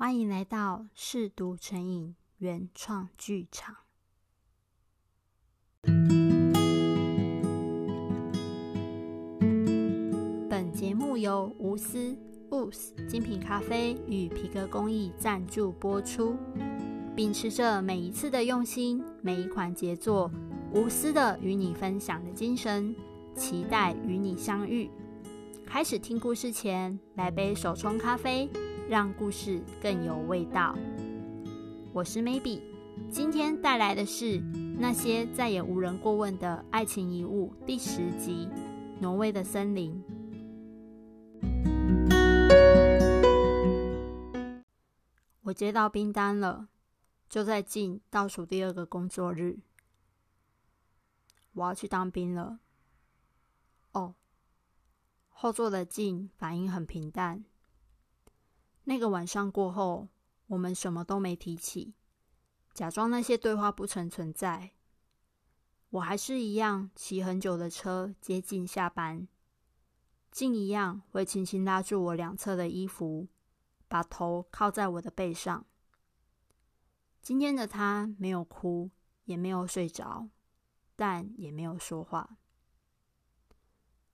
欢迎来到嗜读成瘾原创剧场。本节目由无私 Wooz 精品咖啡与皮革工艺赞助播出。秉持着每一次的用心，每一款杰作，无私的与你分享的精神，期待与你相遇。开始听故事前，来杯手冲咖啡，让故事更有味道。我是 Maybe，今天带来的是那些再也无人过问的爱情遗物第十集《挪威的森林》。我接到兵单了，就在进倒数第二个工作日，我要去当兵了。哦。后座的静反应很平淡。那个晚上过后，我们什么都没提起，假装那些对话不曾存在。我还是一样骑很久的车接近下班，静一样会轻轻拉住我两侧的衣服，把头靠在我的背上。今天的他没有哭，也没有睡着，但也没有说话。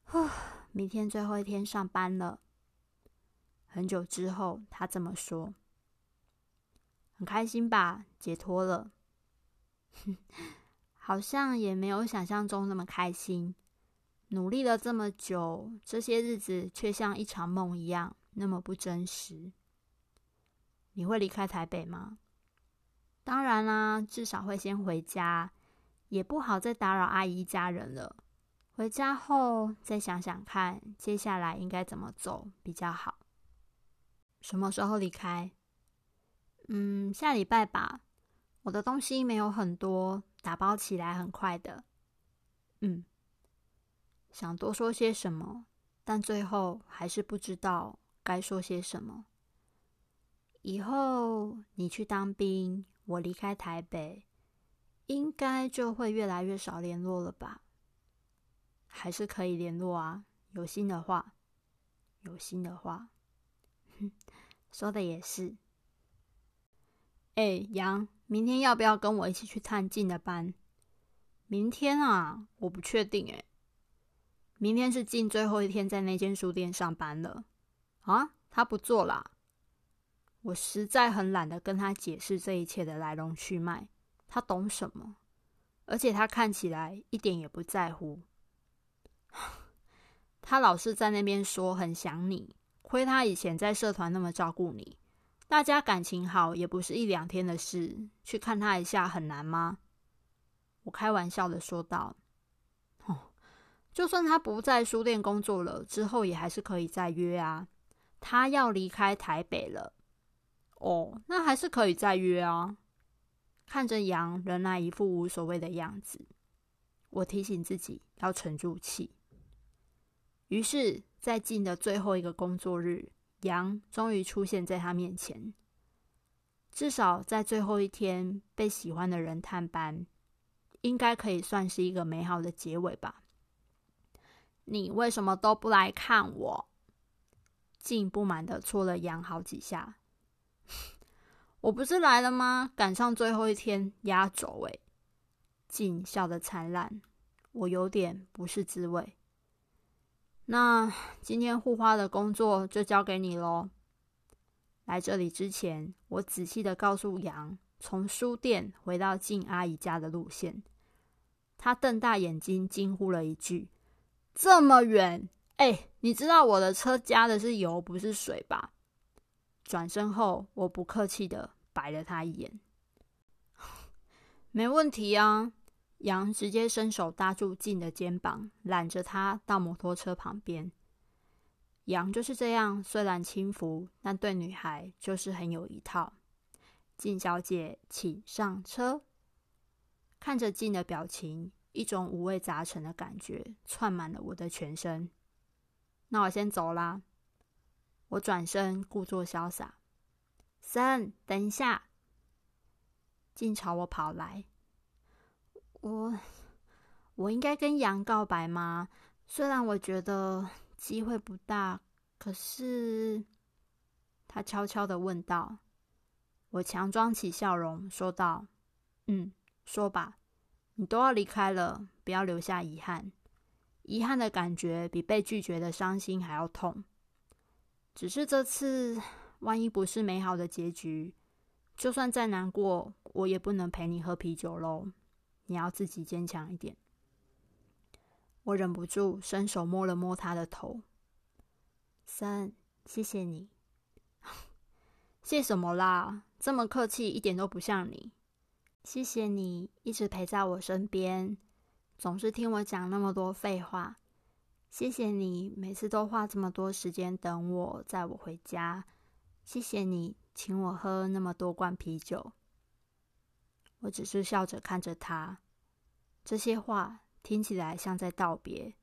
呼。明天最后一天上班了。很久之后，他这么说：“很开心吧？解脱了。”好像也没有想象中那么开心。努力了这么久，这些日子却像一场梦一样，那么不真实。你会离开台北吗？当然啦，至少会先回家，也不好再打扰阿姨一家人了。回家后再想想看，接下来应该怎么走比较好。什么时候离开？嗯，下礼拜吧。我的东西没有很多，打包起来很快的。嗯，想多说些什么，但最后还是不知道该说些什么。以后你去当兵，我离开台北，应该就会越来越少联络了吧？还是可以联络啊，有心的话，有心的话，说的也是。哎，杨，明天要不要跟我一起去探静的班？明天啊，我不确定哎。明天是静最后一天在那间书店上班了啊，他不做啦。我实在很懒得跟他解释这一切的来龙去脉，他懂什么？而且他看起来一点也不在乎。他老是在那边说很想你，亏他以前在社团那么照顾你，大家感情好也不是一两天的事，去看他一下很难吗？我开玩笑的说道。哦，就算他不在书店工作了，之后也还是可以再约啊。他要离开台北了，哦，那还是可以再约啊。看着杨仍然一副无所谓的样子，我提醒自己要沉住气。于是，在静的最后一个工作日，杨终于出现在他面前。至少在最后一天被喜欢的人探班，应该可以算是一个美好的结尾吧。你为什么都不来看我？静不满的戳了杨好几下。我不是来了吗？赶上最后一天压轴诶。静笑得灿烂，我有点不是滋味。那今天护花的工作就交给你喽。来这里之前，我仔细的告诉杨从书店回到静阿姨家的路线。他瞪大眼睛惊呼了一句：“这么远？哎，你知道我的车加的是油，不是水吧？”转身后，我不客气的白了他一眼：“ 没问题啊。”杨直接伸手搭住静的肩膀，揽着她到摩托车旁边。杨就是这样，虽然轻浮，但对女孩就是很有一套。静小姐，请上车。看着静的表情，一种五味杂陈的感觉窜满了我的全身。那我先走啦。我转身，故作潇洒。森，等一下。静朝我跑来。我我应该跟杨告白吗？虽然我觉得机会不大，可是他悄悄的问道：“我强装起笑容，说道：“嗯，说吧，你都要离开了，不要留下遗憾。遗憾的感觉比被拒绝的伤心还要痛。只是这次，万一不是美好的结局，就算再难过，我也不能陪你喝啤酒喽。你要自己坚强一点。”我忍不住伸手摸了摸他的头。森，谢谢你。谢什么啦？这么客气，一点都不像你。谢谢你一直陪在我身边，总是听我讲那么多废话。谢谢你每次都花这么多时间等我，载我回家。谢谢你请我喝那么多罐啤酒。我只是笑着看着他，这些话听起来像在道别，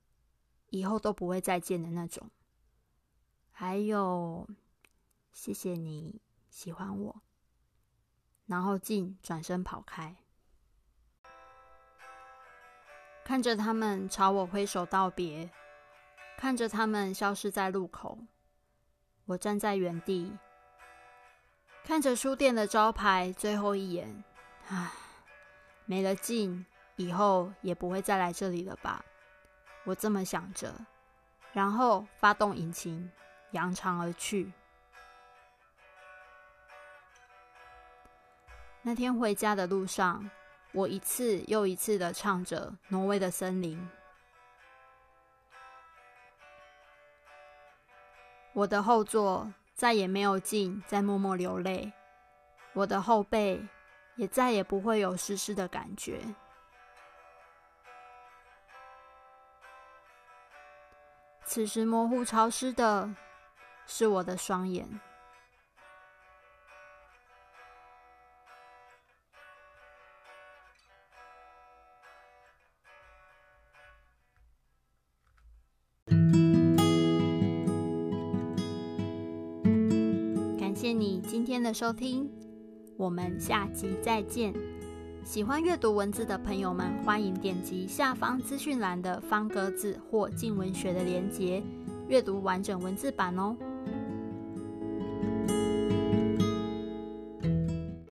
以后都不会再见的那种。还有，谢谢你。喜欢我，然后静转身跑开，看着他们朝我挥手道别，看着他们消失在路口，我站在原地，看着书店的招牌，最后一眼，唉，没了静，以后也不会再来这里了吧？我这么想着，然后发动引擎，扬长而去。那天回家的路上，我一次又一次的唱着《挪威的森林》。我的后座再也没有静在默默流泪，我的后背也再也不会有湿湿的感觉。此时模糊潮湿的是我的双眼。感谢你今天的收听，我们下集再见。喜欢阅读文字的朋友们，欢迎点击下方资讯栏的方格子或静文学的连接，阅读完整文字版哦。